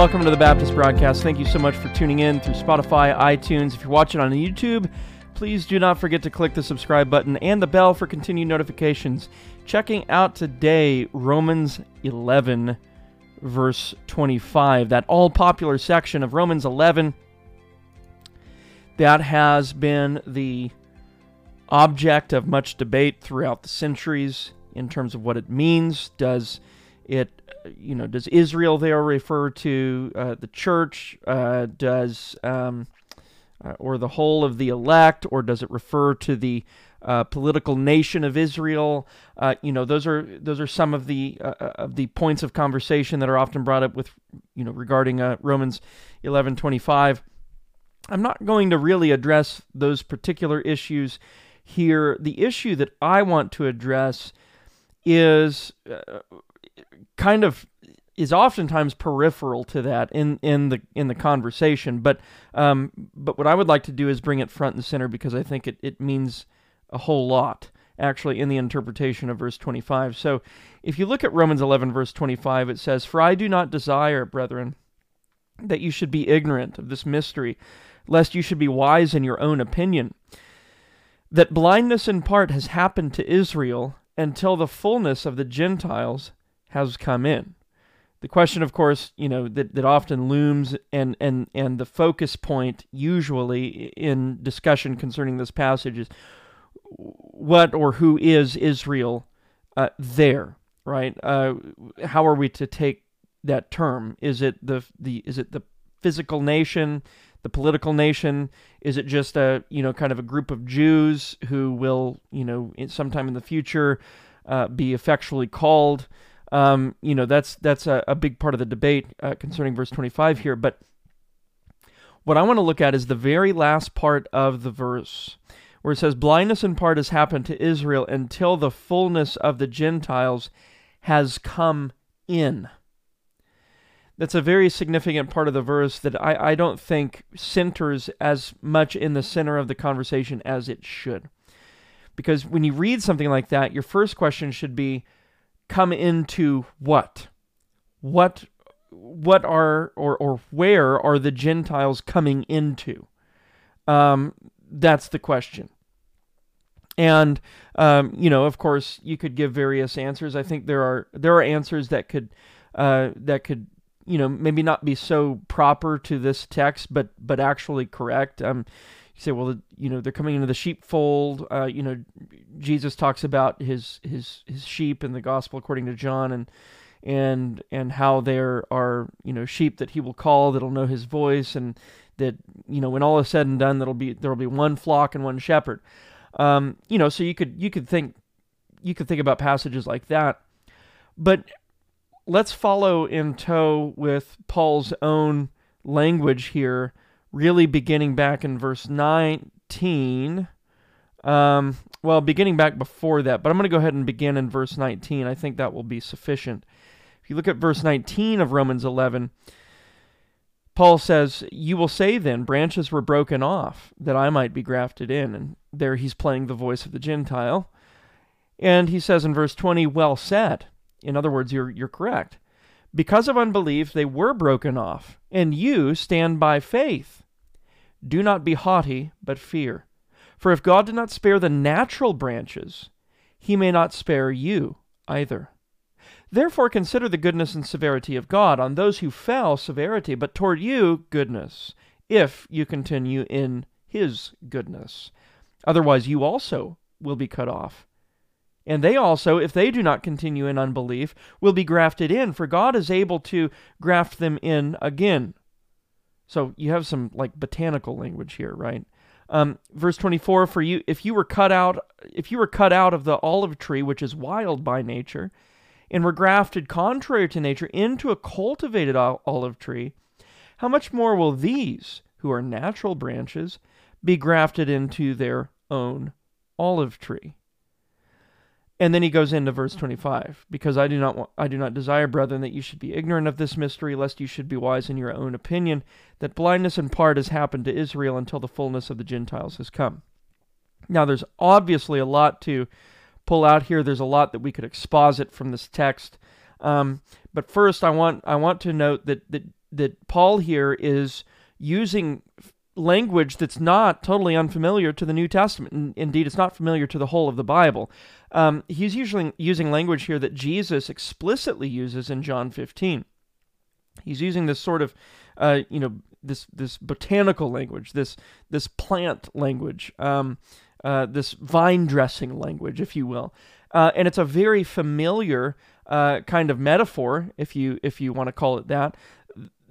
welcome to the Baptist broadcast. Thank you so much for tuning in through Spotify, iTunes. If you're watching on YouTube, please do not forget to click the subscribe button and the bell for continued notifications. Checking out today Romans 11, verse 25, that all popular section of Romans 11 that has been the object of much debate throughout the centuries in terms of what it means. Does it, you know, does Israel there refer to uh, the church? Uh, does um, uh, or the whole of the elect, or does it refer to the uh, political nation of Israel? Uh, you know, those are those are some of the uh, of the points of conversation that are often brought up with, you know, regarding Romans eleven twenty five. I'm not going to really address those particular issues here. The issue that I want to address is uh, kind of is oftentimes peripheral to that in, in the in the conversation. But um, but what I would like to do is bring it front and center because I think it, it means a whole lot actually in the interpretation of verse 25. So if you look at Romans 11 verse 25, it says, "For I do not desire, brethren, that you should be ignorant of this mystery, lest you should be wise in your own opinion." That blindness in part has happened to Israel until the fullness of the Gentiles has come in. The question, of course, you know, that, that often looms and, and, and the focus point usually in discussion concerning this passage is what or who is Israel uh, there, right? Uh, how are we to take that term? Is it the, the is it the physical nation, the political nation? Is it just a you know kind of a group of Jews who will you know sometime in the future uh, be effectually called? Um, you know, that's that's a, a, big part of the debate uh, concerning verse 25 here. But what I want to look at is the very last part of the verse where it says, Blindness in part has happened to Israel until the fullness of the Gentiles has come in. That's a very significant part of the verse that I, I don't think centers as much in the center of the conversation as it should. Because when you read something like that, your first question should be, come into what? What what are or or where are the Gentiles coming into? Um, that's the question. And um, you know, of course, you could give various answers. I think there are there are answers that could uh, that could you know maybe not be so proper to this text, but but actually correct. Um, say, well, you know, they're coming into the sheepfold. Uh, you know, Jesus talks about his his his sheep in the gospel according to John, and and and how there are you know sheep that he will call that'll know his voice, and that you know when all is said and done, that'll be there'll be one flock and one shepherd. Um, you know, so you could you could think you could think about passages like that, but let's follow in tow with Paul's own language here really beginning back in verse 19. Um, well, beginning back before that, but I'm going to go ahead and begin in verse 19. I think that will be sufficient. If you look at verse 19 of Romans 11, Paul says, You will say then, branches were broken off that I might be grafted in. And there he's playing the voice of the Gentile. And he says in verse 20, Well said. In other words, you're, you're correct. Because of unbelief, they were broken off, and you stand by faith. Do not be haughty, but fear. For if God did not spare the natural branches, he may not spare you either. Therefore consider the goodness and severity of God. On those who fell, severity, but toward you, goodness, if you continue in his goodness. Otherwise, you also will be cut off. And they also, if they do not continue in unbelief, will be grafted in, for God is able to graft them in again. So you have some like botanical language here, right? Um, verse 24 for you if you were cut out if you were cut out of the olive tree which is wild by nature and were grafted contrary to nature into a cultivated olive tree how much more will these who are natural branches be grafted into their own olive tree and then he goes into verse 25, because I do not want, I do not desire, brethren, that you should be ignorant of this mystery, lest you should be wise in your own opinion, that blindness in part has happened to Israel until the fullness of the Gentiles has come. Now, there's obviously a lot to pull out here. There's a lot that we could exposit from this text. Um, but first, I want I want to note that that that Paul here is using language that's not totally unfamiliar to the New Testament. Indeed, it's not familiar to the whole of the Bible. Um, he's usually using language here that Jesus explicitly uses in John 15. He's using this sort of, uh, you know, this this botanical language, this this plant language, um, uh, this vine dressing language, if you will, uh, and it's a very familiar uh, kind of metaphor, if you if you want to call it that,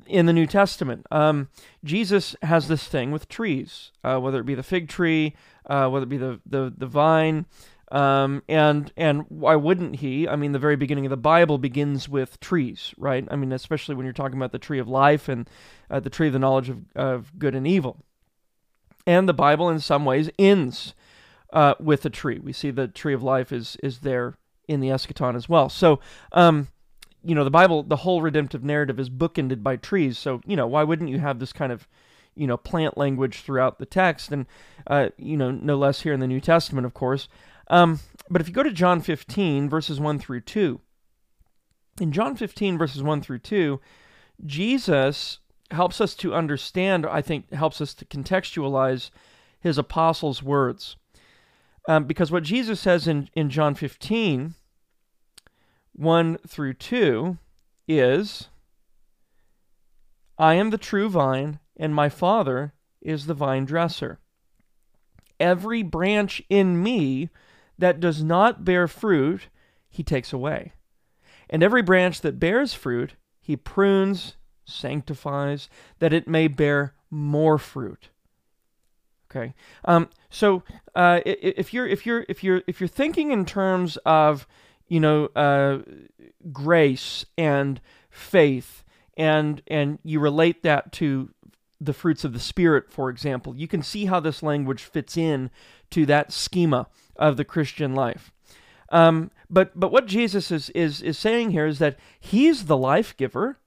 in the New Testament. Um, Jesus has this thing with trees, uh, whether it be the fig tree, uh, whether it be the the, the vine. Um, and and why wouldn't he? I mean, the very beginning of the Bible begins with trees, right? I mean, especially when you're talking about the tree of life and uh, the tree of the knowledge of, of good and evil. And the Bible, in some ways, ends uh, with a tree. We see the tree of life is is there in the eschaton as well. So, um, you know, the Bible, the whole redemptive narrative is bookended by trees. So, you know, why wouldn't you have this kind of, you know, plant language throughout the text? And, uh, you know, no less here in the New Testament, of course. Um, but if you go to John 15, verses 1 through 2, in John 15, verses 1 through 2, Jesus helps us to understand, I think, helps us to contextualize his apostles' words. Um, because what Jesus says in, in John 15, 1 through 2, is I am the true vine, and my Father is the vine dresser. Every branch in me that does not bear fruit, he takes away. And every branch that bears fruit, he prunes, sanctifies, that it may bear more fruit. Okay. Um, so uh, if you're if you're if you're if you're thinking in terms of you know uh, grace and faith and and you relate that to the fruits of the spirit for example. You can see how this language fits in to that schema of the christian life. Um, but but what jesus is is is saying here is that he's the life giver.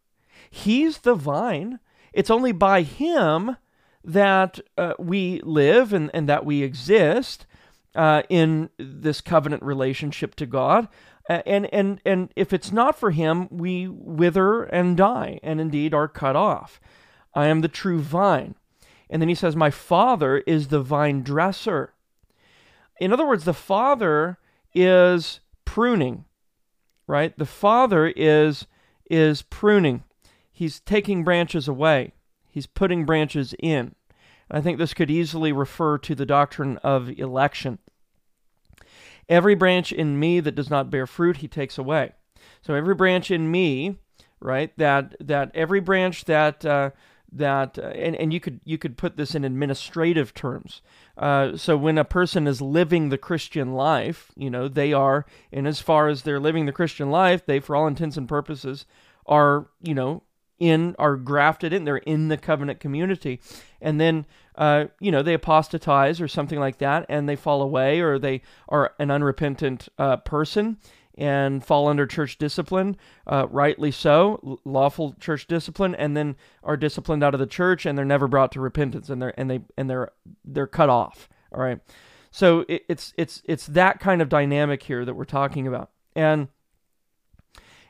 He's the vine. It's only by him that uh, we live and, and that we exist uh, in this covenant relationship to God. And, and, and if it's not for him, we wither and die, and indeed are cut off. I am the true vine. And then he says, My father is the vine dresser. In other words, the father is pruning, right? The father is, is pruning. He's taking branches away. He's putting branches in. I think this could easily refer to the doctrine of election. Every branch in me that does not bear fruit, he takes away. So every branch in me, right? That that every branch that uh, that uh, and, and you could you could put this in administrative terms. Uh, so when a person is living the Christian life, you know they are, and as far as they're living the Christian life, they, for all intents and purposes, are you know in are grafted in they're in the covenant community. And then uh, you know they apostatize or something like that and they fall away or they are an unrepentant uh, person and fall under church discipline uh, rightly so lawful church discipline and then are disciplined out of the church and they're never brought to repentance and they're and they and they're they're cut off all right? So it, it's it's it's that kind of dynamic here that we're talking about. And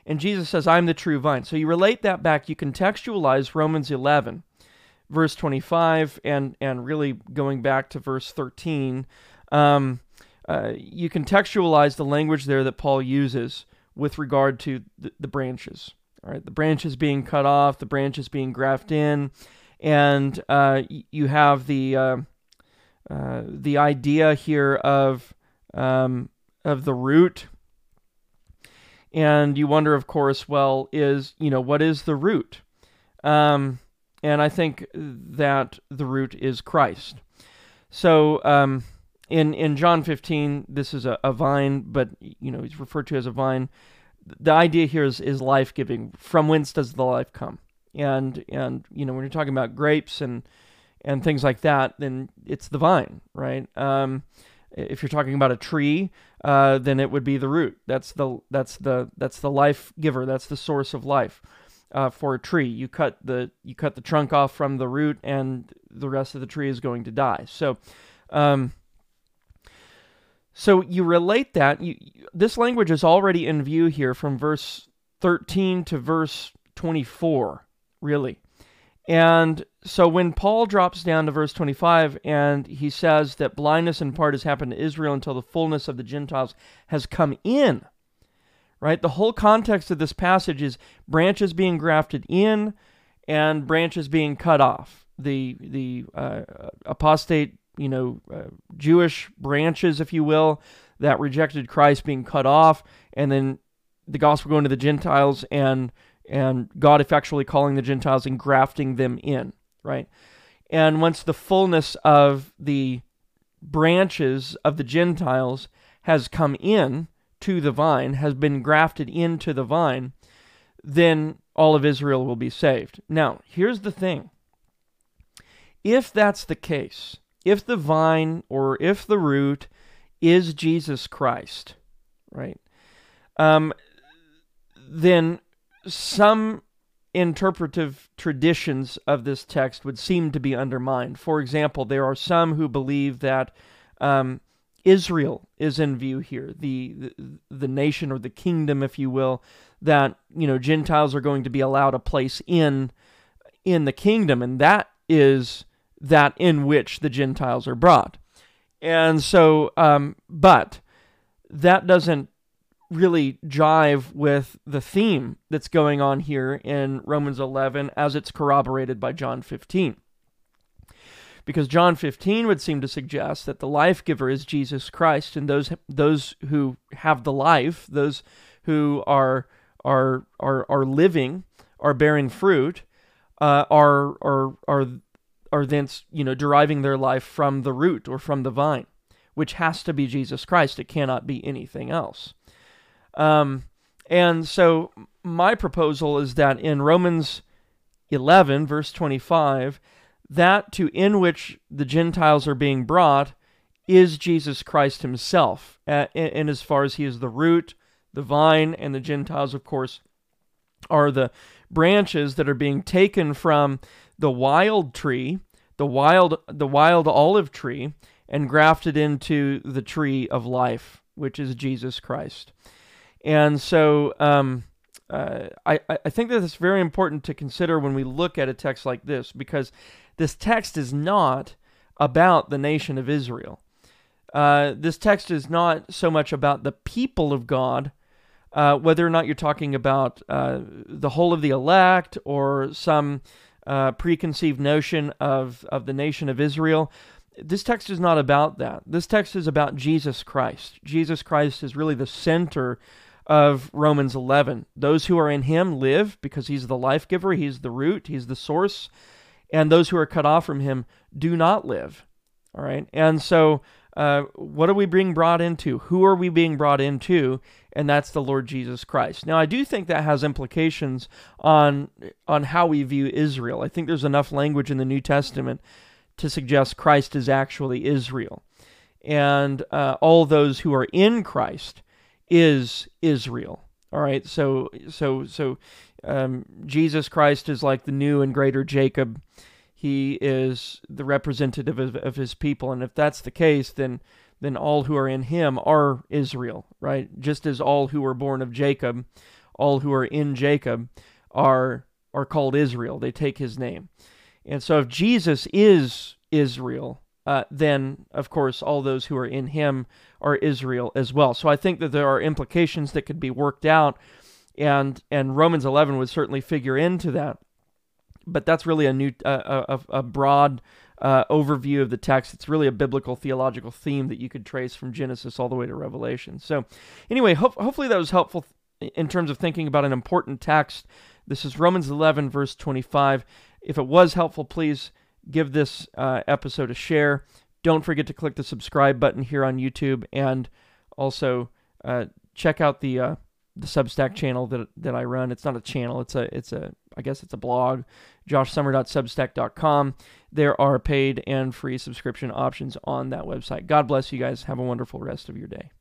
and Jesus says, I'm the true vine. So you relate that back, you contextualize Romans 11, verse 25, and, and really going back to verse 13. Um, uh, you contextualize the language there that Paul uses with regard to the, the branches. All right, the branches being cut off, the branches being grafted in, and uh, you have the uh, uh, the idea here of um, of the root and you wonder, of course, well, is, you know, what is the root? Um, and I think that the root is Christ. So um, in, in John 15, this is a, a vine, but, you know, he's referred to as a vine. The idea here is, is life giving. From whence does the life come? And, and, you know, when you're talking about grapes and, and things like that, then it's the vine, right? Um, if you're talking about a tree, uh, then it would be the root. That's the that's the that's the life giver. That's the source of life. Uh, for a tree, you cut the you cut the trunk off from the root, and the rest of the tree is going to die. So, um, so you relate that. You, this language is already in view here from verse 13 to verse 24, really. And so when Paul drops down to verse 25 and he says that blindness in part has happened to Israel until the fullness of the Gentiles has come in, right? The whole context of this passage is branches being grafted in and branches being cut off. The the uh, apostate, you know, uh, Jewish branches, if you will, that rejected Christ being cut off, and then the gospel going to the Gentiles and and God effectually calling the Gentiles and grafting them in, right? And once the fullness of the branches of the Gentiles has come in to the vine, has been grafted into the vine, then all of Israel will be saved. Now, here's the thing. If that's the case, if the vine or if the root is Jesus Christ, right? Um, then some interpretive traditions of this text would seem to be undermined. For example, there are some who believe that um, Israel is in view here, the, the, the nation or the kingdom, if you will, that you know Gentiles are going to be allowed a place in in the kingdom, and that is that in which the Gentiles are brought. And so, um, but that doesn't really jive with the theme that's going on here in Romans 11 as it's corroborated by John 15. Because John 15 would seem to suggest that the life giver is Jesus Christ, and those those who have the life, those who are are are are living, are bearing fruit, uh, are are are are thence you know deriving their life from the root or from the vine, which has to be Jesus Christ. It cannot be anything else. Um, and so my proposal is that in Romans 11, verse 25, that to in which the Gentiles are being brought is Jesus Christ himself, in as far as he is the root, the vine, and the Gentiles, of course, are the branches that are being taken from the wild tree, the wild, the wild olive tree, and grafted into the tree of life, which is Jesus Christ. And so um, uh, I, I think that it's very important to consider when we look at a text like this because this text is not about the nation of Israel. Uh, this text is not so much about the people of God, uh, whether or not you're talking about uh, the whole of the elect or some uh, preconceived notion of, of the nation of Israel. This text is not about that. This text is about Jesus Christ. Jesus Christ is really the center of Romans 11. Those who are in him live because he's the life giver, he's the root, he's the source, and those who are cut off from him do not live. All right. And so, uh, what are we being brought into? Who are we being brought into? And that's the Lord Jesus Christ. Now, I do think that has implications on on how we view Israel. I think there's enough language in the New Testament to suggest Christ is actually Israel, and uh, all those who are in Christ is Israel. All right, so so so um, Jesus Christ is like the new and greater Jacob. He is the representative of, of his people, and if that's the case, then then all who are in him are Israel, right? Just as all who were born of Jacob, all who are in Jacob, are are called Israel. They take his name, and so if Jesus is Israel, uh, then of course all those who are in him are Israel as well. So I think that there are implications that could be worked out, and and Romans 11 would certainly figure into that. But that's really a new, uh, a, a broad uh, overview of the text. It's really a biblical theological theme that you could trace from Genesis all the way to Revelation. So, anyway, ho- hopefully that was helpful in terms of thinking about an important text. This is Romans 11, verse 25. If it was helpful, please give this uh, episode a share. Don't forget to click the subscribe button here on YouTube, and also uh, check out the uh, the Substack channel that that I run. It's not a channel; it's a it's a I guess it's a blog. JoshSummer.substack.com. There are paid and free subscription options on that website. God bless you guys. Have a wonderful rest of your day.